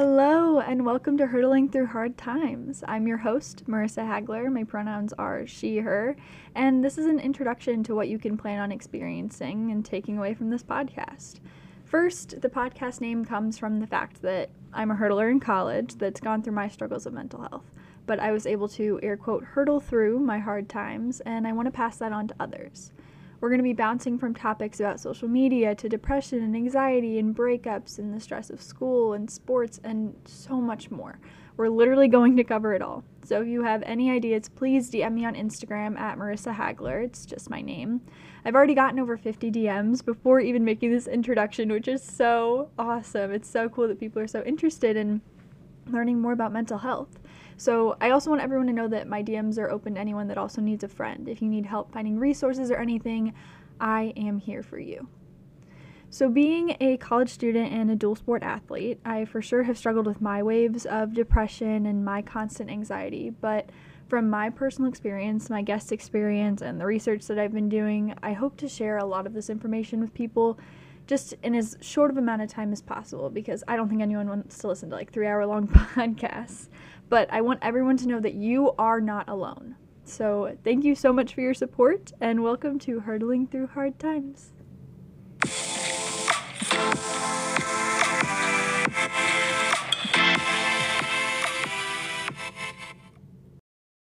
Hello, and welcome to Hurdling Through Hard Times. I'm your host, Marissa Hagler. My pronouns are she, her, and this is an introduction to what you can plan on experiencing and taking away from this podcast. First, the podcast name comes from the fact that I'm a hurdler in college that's gone through my struggles of mental health, but I was able to, air quote, hurdle through my hard times, and I want to pass that on to others. We're going to be bouncing from topics about social media to depression and anxiety and breakups and the stress of school and sports and so much more. We're literally going to cover it all. So if you have any ideas, please DM me on Instagram at Marissa Hagler. It's just my name. I've already gotten over 50 DMs before even making this introduction, which is so awesome. It's so cool that people are so interested in learning more about mental health. So, I also want everyone to know that my DMs are open to anyone that also needs a friend. If you need help finding resources or anything, I am here for you. So, being a college student and a dual sport athlete, I for sure have struggled with my waves of depression and my constant anxiety. But from my personal experience, my guest experience, and the research that I've been doing, I hope to share a lot of this information with people just in as short of amount of time as possible because I don't think anyone wants to listen to like three hour long podcasts. But I want everyone to know that you are not alone. So thank you so much for your support and welcome to Hurdling Through Hard Times.